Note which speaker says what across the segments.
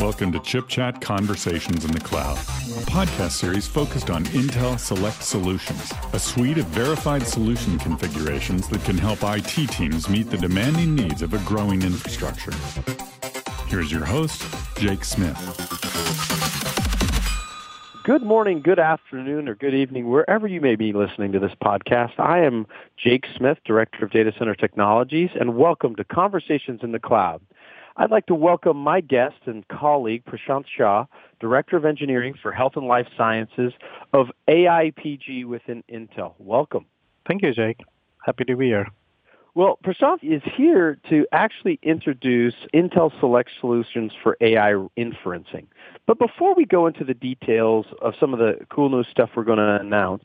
Speaker 1: Welcome to Chip Chat Conversations in the Cloud, a podcast series focused on Intel Select Solutions, a suite of verified solution configurations that can help IT teams meet the demanding needs of a growing infrastructure. Here's your host, Jake Smith.
Speaker 2: Good morning, good afternoon, or good evening, wherever you may be listening to this podcast. I am Jake Smith, Director of Data Center Technologies, and welcome to Conversations in the Cloud. I'd like to welcome my guest and colleague, Prashant Shah, Director of Engineering for Health and Life Sciences of AIPG within Intel. Welcome.
Speaker 3: Thank you, Jake. Happy to be here.
Speaker 2: Well, Prashant is here to actually introduce Intel Select Solutions for AI inferencing. But before we go into the details of some of the cool new stuff we're going to announce,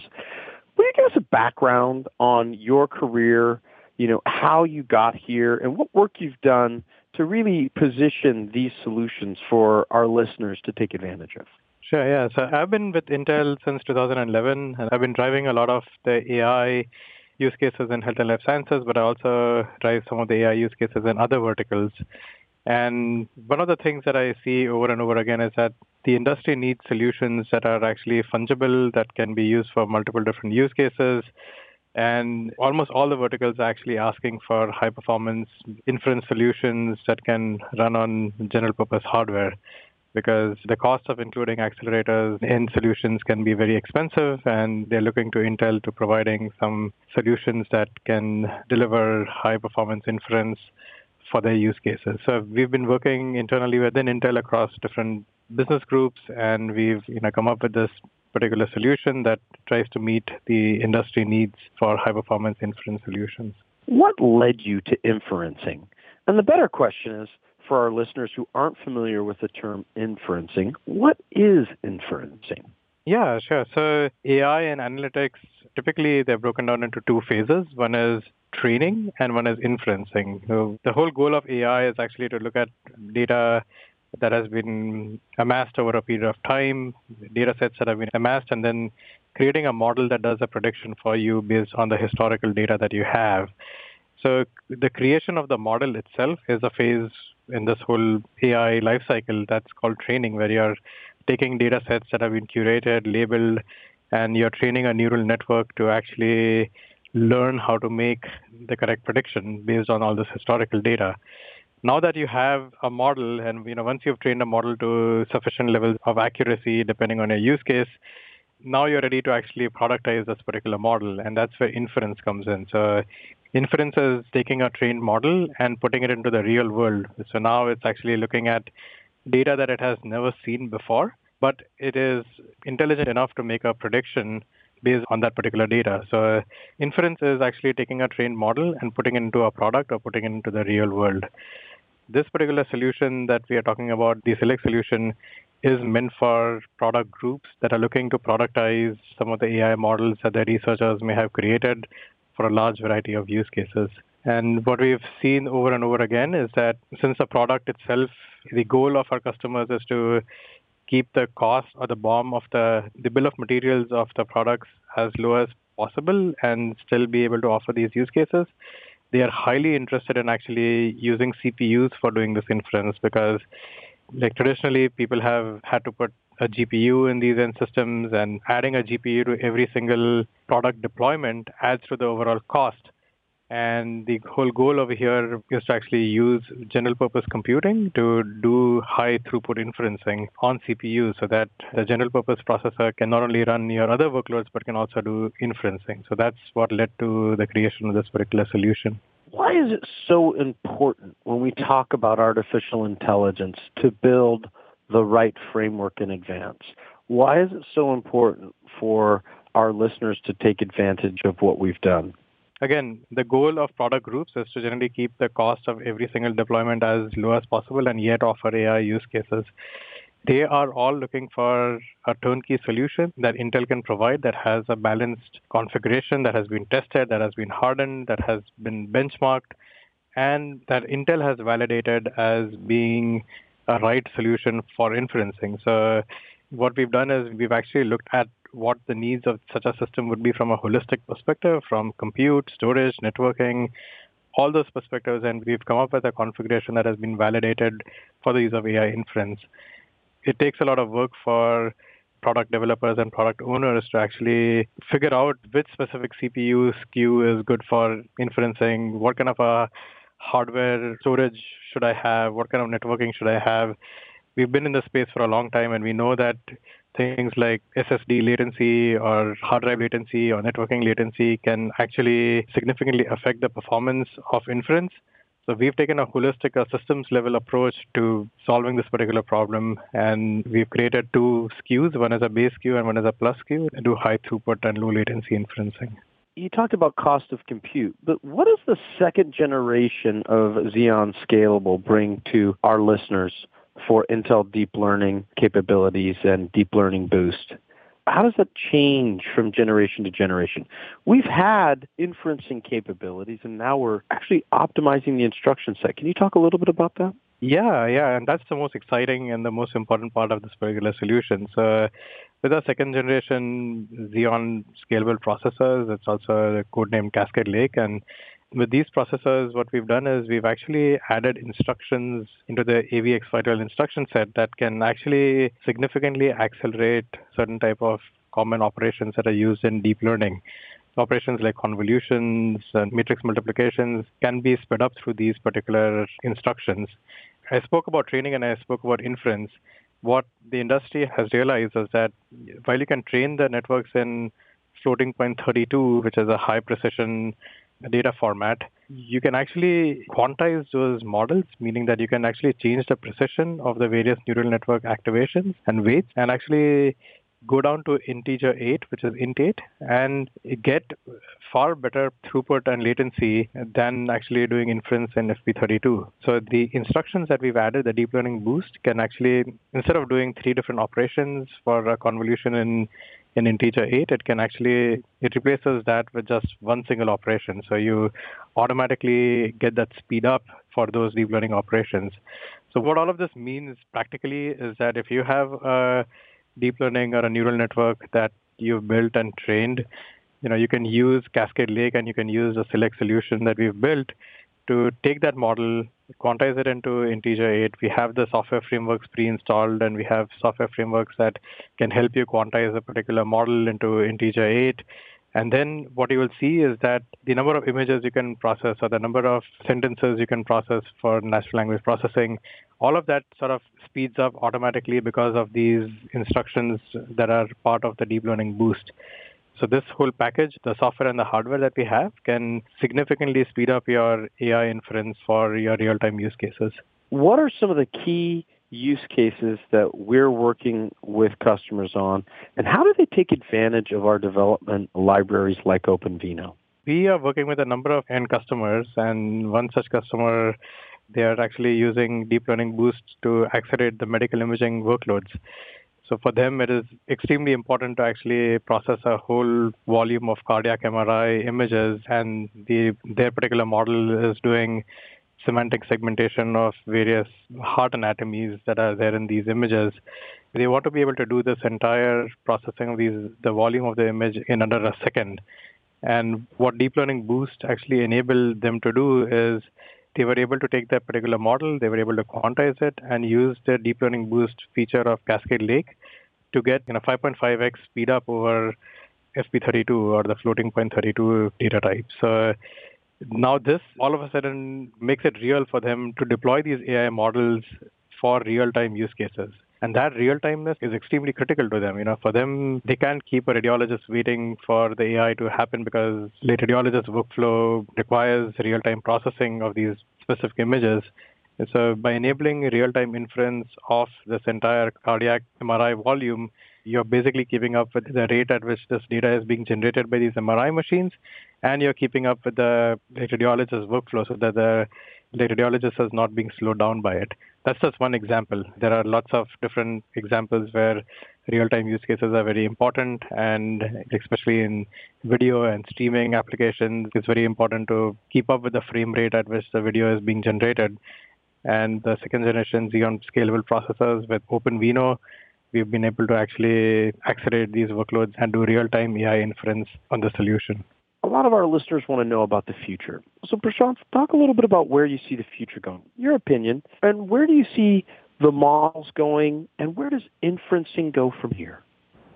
Speaker 2: will you give us a background on your career, you know, how you got here and what work you've done to really position these solutions for our listeners to take advantage of?
Speaker 3: Sure, yeah. So I've been with Intel since 2011, and I've been driving a lot of the AI use cases in health and life sciences, but I also drive some of the AI use cases in other verticals. And one of the things that I see over and over again is that the industry needs solutions that are actually fungible, that can be used for multiple different use cases, and almost all the verticals are actually asking for high performance inference solutions that can run on general purpose hardware because the cost of including accelerators in solutions can be very expensive and they're looking to Intel to providing some solutions that can deliver high performance inference for their use cases. So we've been working internally within Intel across different business groups and we've you know come up with this particular solution that tries to meet the industry needs for high performance inference solutions.
Speaker 2: What led you to inferencing? And the better question is for our listeners who aren't familiar with the term inferencing, what is inferencing?
Speaker 3: Yeah, sure. So AI and analytics, typically they're broken down into two phases. One is training and one is inferencing. So the whole goal of AI is actually to look at data that has been amassed over a period of time, data sets that have been amassed, and then creating a model that does a prediction for you based on the historical data that you have. So the creation of the model itself is a phase in this whole AI lifecycle that's called training, where you're taking data sets that have been curated, labeled, and you're training a neural network to actually learn how to make the correct prediction based on all this historical data now that you have a model and you know once you've trained a model to sufficient levels of accuracy depending on your use case now you're ready to actually productize this particular model and that's where inference comes in so inference is taking a trained model and putting it into the real world so now it's actually looking at data that it has never seen before but it is intelligent enough to make a prediction based on that particular data. So inference is actually taking a trained model and putting it into a product or putting it into the real world. This particular solution that we are talking about, the Select solution, is meant for product groups that are looking to productize some of the AI models that their researchers may have created for a large variety of use cases. And what we've seen over and over again is that since the product itself, the goal of our customers is to keep the cost or the BOM of the, the bill of materials of the products as low as possible and still be able to offer these use cases. They are highly interested in actually using CPUs for doing this inference because like traditionally people have had to put a GPU in these end systems and adding a GPU to every single product deployment adds to the overall cost. And the whole goal over here is to actually use general purpose computing to do high throughput inferencing on CPU so that the general purpose processor can not only run your other workloads but can also do inferencing. So that's what led to the creation of this particular solution.
Speaker 2: Why is it so important when we talk about artificial intelligence to build the right framework in advance? Why is it so important for our listeners to take advantage of what we've done?
Speaker 3: Again, the goal of product groups is to generally keep the cost of every single deployment as low as possible and yet offer AI use cases. They are all looking for a turnkey solution that Intel can provide that has a balanced configuration that has been tested, that has been hardened, that has been benchmarked, and that Intel has validated as being a right solution for inferencing. So what we've done is we've actually looked at what the needs of such a system would be from a holistic perspective, from compute, storage, networking, all those perspectives, and we've come up with a configuration that has been validated for the use of AI inference. It takes a lot of work for product developers and product owners to actually figure out which specific CPU SKU is good for inferencing, what kind of a hardware storage should I have, what kind of networking should I have. We've been in the space for a long time and we know that things like SSD latency or hard drive latency or networking latency can actually significantly affect the performance of inference. So we've taken a holistic uh, systems level approach to solving this particular problem, and we've created two SKUs. One is a base SKU and one is a plus SKU to do high throughput and low latency inferencing.
Speaker 2: You talked about cost of compute, but what does the second generation of Xeon Scalable bring to our listeners for Intel deep learning capabilities and deep learning boost? How does that change from generation to generation? We've had inferencing capabilities and now we're actually optimizing the instruction set. Can you talk a little bit about that?
Speaker 3: Yeah, yeah, and that's the most exciting and the most important part of this particular solution. So, with our second generation Xeon scalable processors, it's also codenamed Cascade Lake, and with these processors, what we've done is we've actually added instructions into the AVX512 instruction set that can actually significantly accelerate certain type of common operations that are used in deep learning. Operations like convolutions and matrix multiplications can be sped up through these particular instructions. I spoke about training and I spoke about inference. What the industry has realized is that while you can train the networks in floating point 32, which is a high precision data format, you can actually quantize those models, meaning that you can actually change the precision of the various neural network activations and weights and actually go down to integer 8, which is int 8, and get far better throughput and latency than actually doing inference in FP32. So the instructions that we've added, the deep learning boost, can actually, instead of doing three different operations for a convolution in in integer 8, it can actually, it replaces that with just one single operation. So you automatically get that speed up for those deep learning operations. So what all of this means practically is that if you have a deep learning or a neural network that you've built and trained, you know, you can use Cascade Lake and you can use the select solution that we've built to take that model, quantize it into integer 8. We have the software frameworks pre-installed and we have software frameworks that can help you quantize a particular model into integer 8. And then what you will see is that the number of images you can process or the number of sentences you can process for natural language processing, all of that sort of speeds up automatically because of these instructions that are part of the deep learning boost. So this whole package, the software and the hardware that we have can significantly speed up your AI inference for your real-time use cases.
Speaker 2: What are some of the key use cases that we're working with customers on, and how do they take advantage of our development libraries like OpenVINO?
Speaker 3: We are working with a number of end customers, and one such customer, they are actually using deep learning boost to accelerate the medical imaging workloads. So for them, it is extremely important to actually process a whole volume of cardiac MRI images, and the, their particular model is doing semantic segmentation of various heart anatomies that are there in these images. They want to be able to do this entire processing of these, the volume of the image in under a second. And what deep learning boost actually enabled them to do is they were able to take that particular model, they were able to quantize it and use the deep learning boost feature of Cascade Lake to get you know 5.5x speed up over FP32 or the floating point 32 data type. So now this all of a sudden makes it real for them to deploy these AI models for real-time use cases. And that real timeness is extremely critical to them. You know, for them, they can't keep a radiologist waiting for the AI to happen because the radiologist workflow requires real time processing of these specific images. And so by enabling real-time inference of this entire cardiac MRI volume, you're basically keeping up with the rate at which this data is being generated by these MRI machines, and you're keeping up with the radiologist's workflow so that the, radiologist is not being slowed down by it that's just one example. There are lots of different examples where real-time use cases are very important, and especially in video and streaming applications, it's very important to keep up with the frame rate at which the video is being generated. And the second generation Xeon scalable processors with OpenVINO, we've been able to actually accelerate these workloads and do real-time AI inference on the solution
Speaker 2: a lot of our listeners want to know about the future. So, Prashant, talk a little bit about where you see the future going, your opinion, and where do you see the models going, and where does inferencing go from here?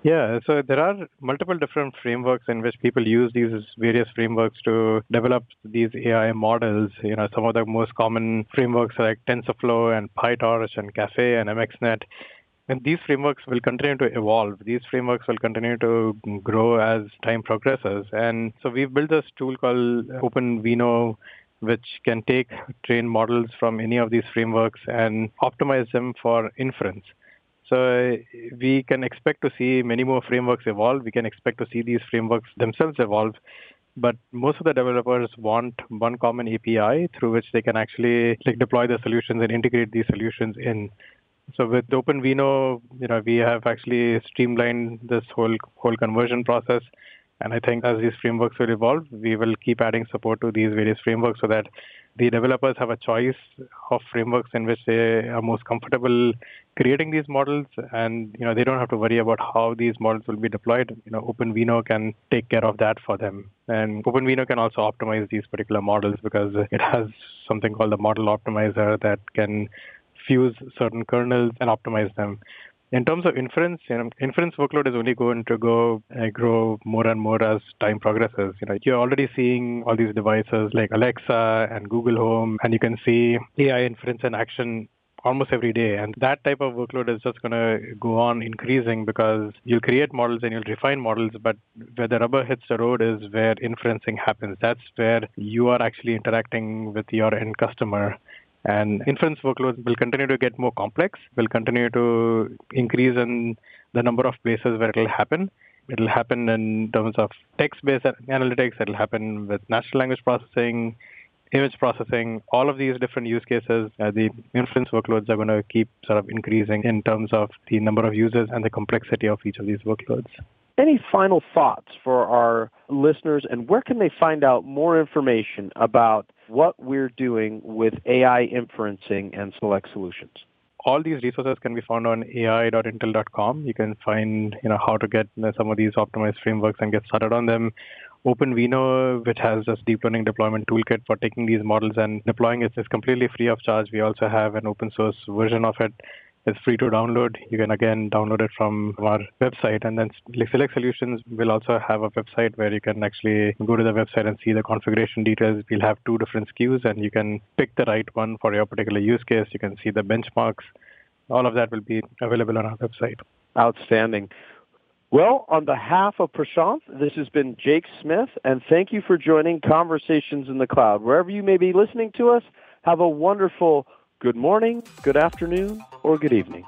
Speaker 3: Yeah, so there are multiple different frameworks in which people use these various frameworks to develop these AI models. You know, some of the most common frameworks are like TensorFlow and PyTorch and Caffe and MXNet. And these frameworks will continue to evolve. These frameworks will continue to grow as time progresses. And so we've built this tool called OpenVINO, which can take trained models from any of these frameworks and optimize them for inference. So we can expect to see many more frameworks evolve. We can expect to see these frameworks themselves evolve. But most of the developers want one common API through which they can actually like deploy the solutions and integrate these solutions in. So with OpenVINO, you know, we have actually streamlined this whole whole conversion process. And I think as these frameworks will evolve, we will keep adding support to these various frameworks so that the developers have a choice of frameworks in which they are most comfortable creating these models. And you know they don't have to worry about how these models will be deployed. You know openvino can take care of that for them. And openvino can also optimize these particular models because it has something called the model optimizer that can fuse certain kernels and optimize them in terms of inference, you know, inference workload is only going to go uh, grow more and more as time progresses. You know, you're already seeing all these devices like Alexa and Google Home, and you can see AI inference in action almost every day. And that type of workload is just going to go on increasing because you'll create models and you'll refine models, but where the rubber hits the road is where inferencing happens. That's where you are actually interacting with your end customer and inference workloads will continue to get more complex, will continue to increase in the number of places where it will happen. It will happen in terms of text-based analytics. It will happen with natural language processing, image processing, all of these different use cases, uh, the inference workloads are going to keep sort of increasing in terms of the number of users and the complexity of each of these workloads.
Speaker 2: Any final thoughts for our listeners, and where can they find out more information about what we're doing with AI inferencing and select solutions?
Speaker 3: all these resources can be found on ai.intel.com. You can find you know how to get some of these optimized frameworks and get started on them. OpenVINO, which has this deep learning deployment toolkit for taking these models and deploying it, is completely free of charge. We also have an open source version of it it's free to download. You can again download it from our website. And then Select Solutions will also have a website where you can actually go to the website and see the configuration details. We'll have two different SKUs and you can pick the right one for your particular use case. You can see the benchmarks. All of that will be available on our website.
Speaker 2: Outstanding. Well, on behalf of Prashant, this has been Jake Smith, and thank you for joining Conversations in the Cloud. Wherever you may be listening to us, have a wonderful good morning, good afternoon, or good evening.